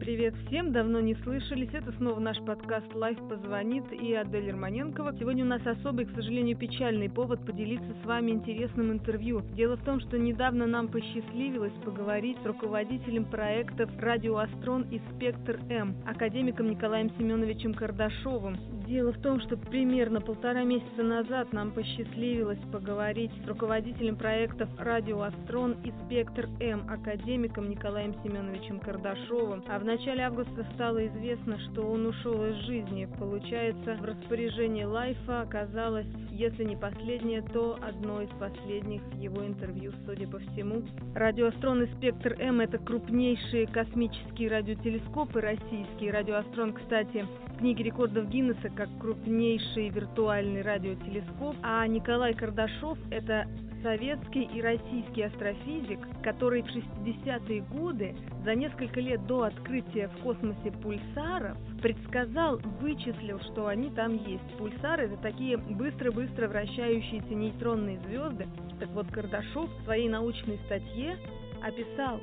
Привет всем, давно не слышались. Это снова наш подкаст «Лайф позвонит» и Адель Романенкова. Сегодня у нас особый, к сожалению, печальный повод поделиться с вами интересным интервью. Дело в том, что недавно нам посчастливилось поговорить с руководителем проектов «Радио Астрон» и «Спектр М», академиком Николаем Семеновичем Кардашовым. Дело в том, что примерно полтора месяца назад нам посчастливилось поговорить с руководителем проектов «Радио Астрон» и «Спектр М», академиком Николаем Семеновичем Кардашовым. А в начале августа стало известно, что он ушел из жизни. Получается, в распоряжении Лайфа оказалось, если не последнее, то одно из последних его интервью, судя по всему. Радиоастрон и Спектр М – это крупнейшие космические радиотелескопы российские. Радиоастрон, кстати, в книге рекордов Гиннесса как крупнейший виртуальный радиотелескоп, а Николай Кардашов – это советский и российский астрофизик, который в 60-е годы, за несколько лет до открытия в космосе пульсаров, предсказал, вычислил, что они там есть. Пульсары – это такие быстро-быстро вращающиеся нейтронные звезды. Так вот, Кардашов в своей научной статье описал,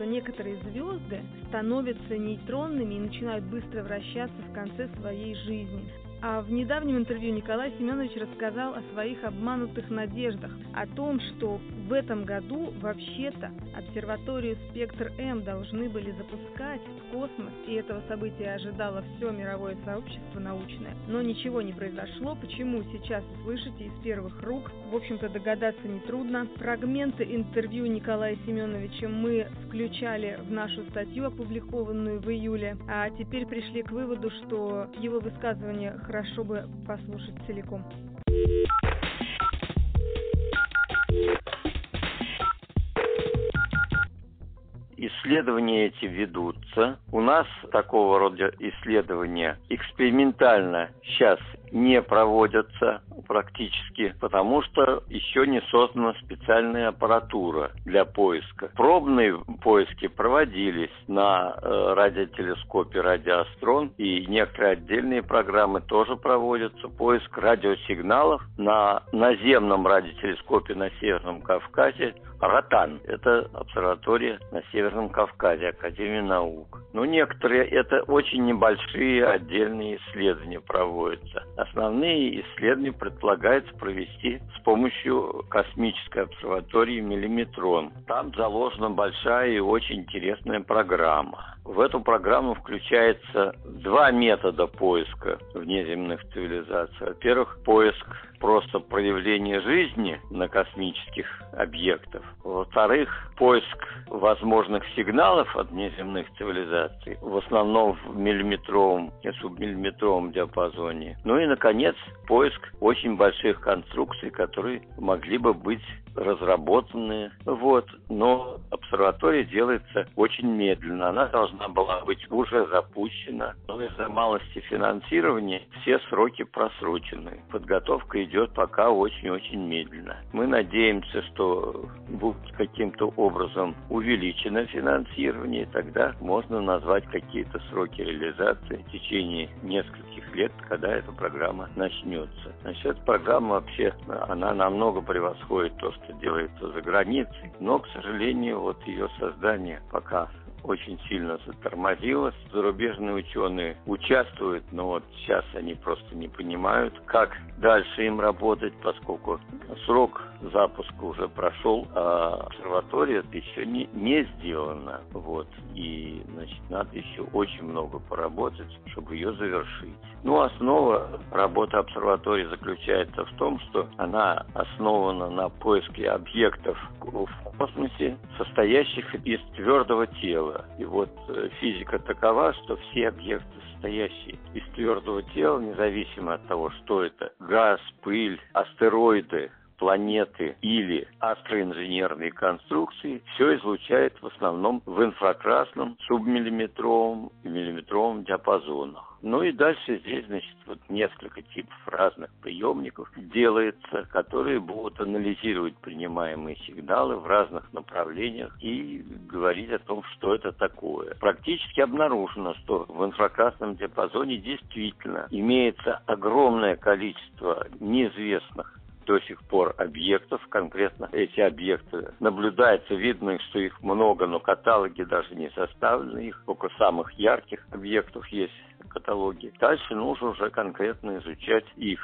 что некоторые звезды становятся нейтронными и начинают быстро вращаться в конце своей жизни. А в недавнем интервью Николай Семенович рассказал о своих обманутых надеждах, о том, что в этом году вообще-то обсерваторию «Спектр-М» должны были запускать в космос, и этого события ожидало все мировое сообщество научное. Но ничего не произошло. Почему сейчас слышите из первых рук? В общем-то, догадаться нетрудно. Фрагменты интервью Николая Семеновича мы включали в нашу статью, опубликованную в июле, а теперь пришли к выводу, что его высказывания хорошо бы послушать целиком. Исследования эти ведутся. У нас такого рода исследования экспериментально сейчас не проводятся практически, потому что еще не создана специальная аппаратура для поиска. Пробные поиски проводились на э, радиотелескопе «Радиоастрон», и некоторые отдельные программы тоже проводятся. Поиск радиосигналов на наземном радиотелескопе на Северном Кавказе Ротан. Это обсерватория на Северном Кавказе, Академия наук. Но некоторые, это очень небольшие отдельные исследования проводятся. Основные исследования предполагается провести с помощью космической обсерватории «Миллиметрон». Там заложена большая и очень интересная программа. В эту программу включается два метода поиска внеземных цивилизаций. Во-первых, поиск просто проявления жизни на космических объектах. Во-вторых, поиск возможных сигналов от внеземных цивилизаций, в основном в миллиметровом и субмиллиметровом диапазоне. Ну и, наконец, поиск очень больших конструкций, которые могли бы быть разработаны. Вот. Но обсерватория делается очень медленно. Она должна была быть уже запущена. Но из-за малости финансирования все сроки просрочены. Подготовка идет пока очень-очень медленно. Мы надеемся, что будет каким-то образом увеличено финансирование, тогда можно назвать какие-то сроки реализации в течение нескольких лет, когда эта программа начнется. Значит, эта программа вообще, она намного превосходит то, что делается за границей, но, к сожалению, вот ее создание пока очень сильно затормозилось. Зарубежные ученые участвуют, но вот сейчас они просто не понимают, как дальше им работать, поскольку срок запуска уже прошел, а обсерватория еще не, не сделана. Вот. И, значит, надо еще очень много поработать, чтобы ее завершить. Ну, основа работы обсерватории заключается в том, что она основана на поиске объектов в космосе, состоящих из твердого тела. И вот э, физика такова, что все объекты, состоящие из твердого тела, независимо от того, что это, газ, пыль, астероиды, планеты или астроинженерные конструкции, все излучает в основном в инфракрасном, субмиллиметровом и миллиметровом диапазонах. Ну и дальше здесь, значит, вот несколько типов разных приемников делается, которые будут анализировать принимаемые сигналы в разных направлениях и говорить о том, что это такое. Практически обнаружено, что в инфракрасном диапазоне действительно имеется огромное количество неизвестных до сих пор объектов, конкретно эти объекты. Наблюдается, видно, что их много, но каталоги даже не составлены, их только самых ярких объектов есть каталоги. Дальше нужно уже конкретно изучать их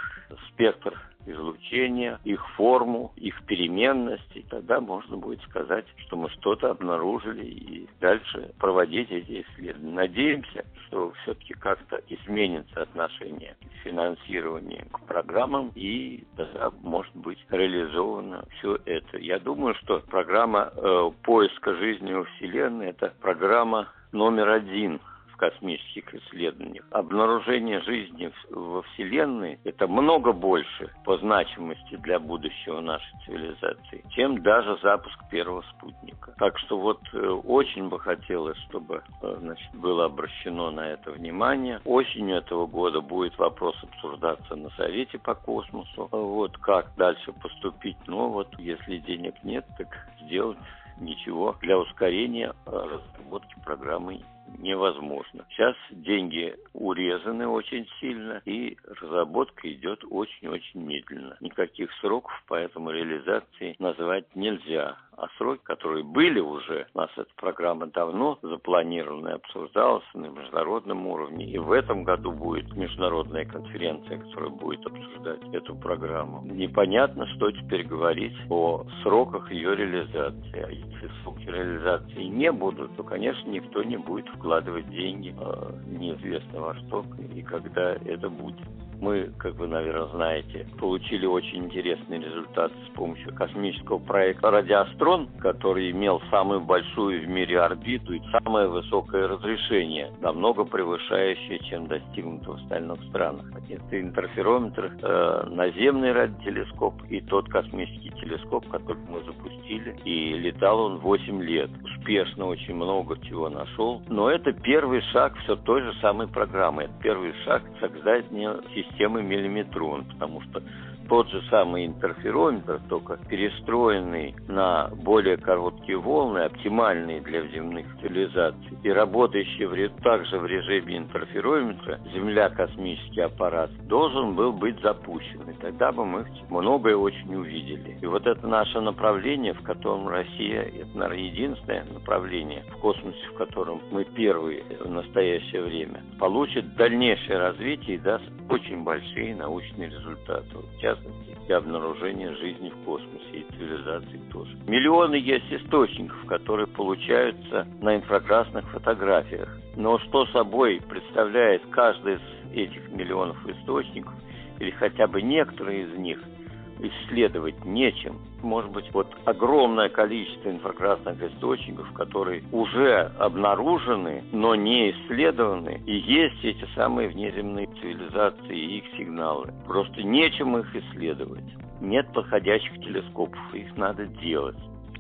спектр излучения, их форму, их переменность, и тогда можно будет сказать, что мы что-то обнаружили и дальше проводить эти исследования. Надеемся, что все-таки как-то изменится отношение к финансированию к программам и тогда может быть реализовано все это. Я думаю, что программа э, поиска жизни во Вселенной это программа номер один космических исследованиях. Обнаружение жизни во Вселенной – это много больше по значимости для будущего нашей цивилизации, чем даже запуск первого спутника. Так что вот э, очень бы хотелось, чтобы э, значит, было обращено на это внимание. Осенью этого года будет вопрос обсуждаться на Совете по космосу. Вот как дальше поступить. Но вот если денег нет, так сделать ничего для ускорения э, разработки программы невозможно. Сейчас деньги урезаны очень сильно, и разработка идет очень-очень медленно. Никаких сроков по этому реализации назвать нельзя. А сроки, которые были уже, у нас эта программа давно запланирована и обсуждалась на международном уровне. И в этом году будет международная конференция, которая будет обсуждать эту программу. Непонятно, что теперь говорить о сроках ее реализации. А если сроки реализации не будут, то, конечно, никто не будет вкладывать деньги э, неизвестно во что и когда это будет. Мы, как вы, наверное, знаете, получили очень интересный результат с помощью космического проекта «Радиострон», который имел самую большую в мире орбиту и самое высокое разрешение, намного превышающее, чем достигнуто в остальных странах. Это интерферометр, э, наземный радиотелескоп и тот космический телескоп, который мы запустили. И летал он 8 лет. Успешно очень много чего нашел. Но это первый шаг все той же самой программы. Это первый шаг создания системы миллиметрон, потому что тот же самый интерферометр, только перестроенный на более короткие волны, оптимальные для земных цивилизаций, и работающий также в режиме интерферометра, Земля, космический аппарат, должен был быть запущен. И тогда бы мы многое очень увидели. И вот это наше направление, в котором Россия, это, наверное, единственное направление в космосе, в котором мы первые в настоящее время, получит дальнейшее развитие и даст очень большие научные результаты. В частности, для обнаружения жизни в космосе и цивилизации тоже. Миллионы есть источников, которые получаются на инфракрасных фотографиях. Но что собой представляет каждый из этих миллионов источников, или хотя бы некоторые из них – исследовать нечем. Может быть, вот огромное количество инфракрасных источников, которые уже обнаружены, но не исследованы, и есть эти самые внеземные цивилизации и их сигналы. Просто нечем их исследовать. Нет подходящих телескопов, их надо делать.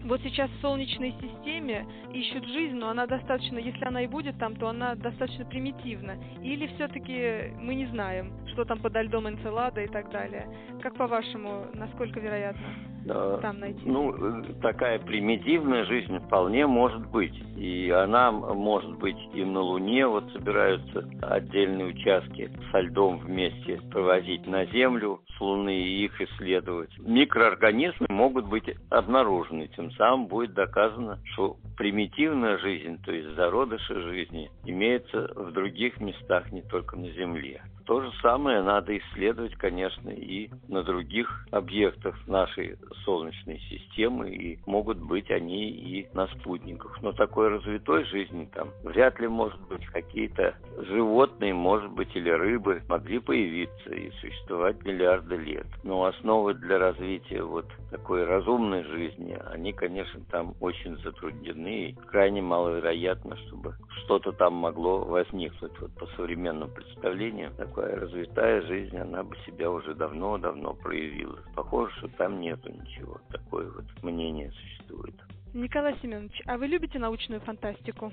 Вот сейчас в Солнечной системе ищут жизнь, но она достаточно, если она и будет там, то она достаточно примитивна. Или все-таки мы не знаем, что там подо льдом Энцелада и так далее. Как по-вашему, насколько вероятно? Там найти? Ну, такая примитивная жизнь вполне может быть. И она может быть и на Луне, вот собираются отдельные участки со льдом вместе провозить на Землю с Луны и их исследовать. Микроорганизмы могут быть обнаружены, тем самым будет доказано, что примитивная жизнь, то есть зародыши жизни, имеется в других местах, не только на Земле. То же самое надо исследовать, конечно, и на других объектах нашей Солнечной системы, и могут быть они и на спутниках. Но такой развитой жизни там вряд ли может быть. Какие-то животные, может быть, или рыбы могли появиться и существовать миллиарды лет. Но основы для развития вот такой разумной жизни, они, конечно, там очень затруднены, и крайне маловероятно, чтобы что-то там могло возникнуть. Вот по современным представлениям, такая развитая жизнь, она бы себя уже давно-давно проявила. Похоже, что там нету ничего. Такое вот мнение существует. Николай Семенович, а вы любите научную фантастику?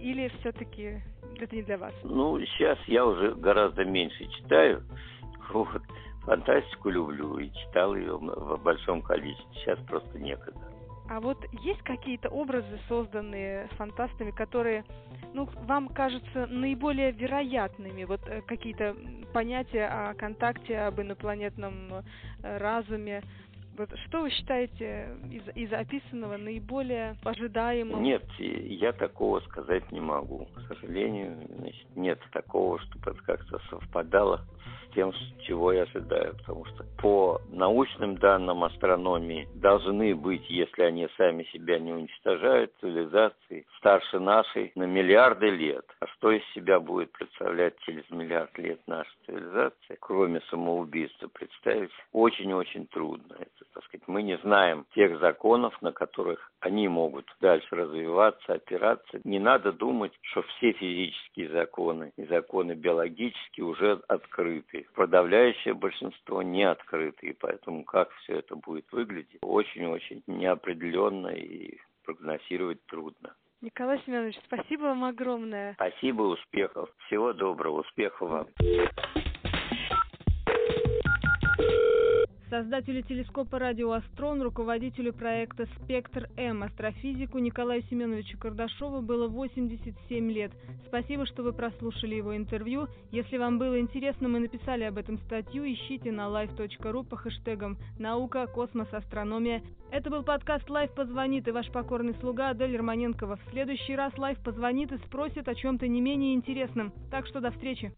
Или все-таки это не для вас? Ну, сейчас я уже гораздо меньше читаю. Вот. Фантастику люблю и читал ее в большом количестве. Сейчас просто некогда. А вот есть какие-то образы, созданные фантастами, которые, ну, вам кажутся наиболее вероятными? Вот э, какие-то понятие о контакте, об инопланетном э, разуме. Вот что вы считаете из, из описанного наиболее ожидаемым? Нет, я такого сказать не могу. К сожалению, значит, нет такого, чтобы это как-то совпадало тем, чего я ожидаю. Потому что по научным данным астрономии должны быть, если они сами себя не уничтожают, цивилизации старше нашей на миллиарды лет. А что из себя будет представлять через миллиард лет наша цивилизация, кроме самоубийства, представить очень-очень трудно. Это, так сказать, мы не знаем тех законов, на которых они могут дальше развиваться, опираться. Не надо думать, что все физические законы и законы биологические уже открыты подавляющее большинство не открыты, и поэтому как все это будет выглядеть, очень-очень неопределенно и прогнозировать трудно. Николай Семенович, спасибо вам огромное. Спасибо, успехов. Всего доброго, успехов вам. Создателю телескопа «Радиоастрон», руководителю проекта «Спектр-М» астрофизику Николаю Семеновичу Кардашову было 87 лет. Спасибо, что вы прослушали его интервью. Если вам было интересно, мы написали об этом статью, ищите на life.ru по хэштегам «Наука», «Космос», «Астрономия». Это был подкаст «Лайф позвонит» и ваш покорный слуга Адель Романенкова. В следующий раз «Лайф позвонит» и спросит о чем-то не менее интересном. Так что до встречи.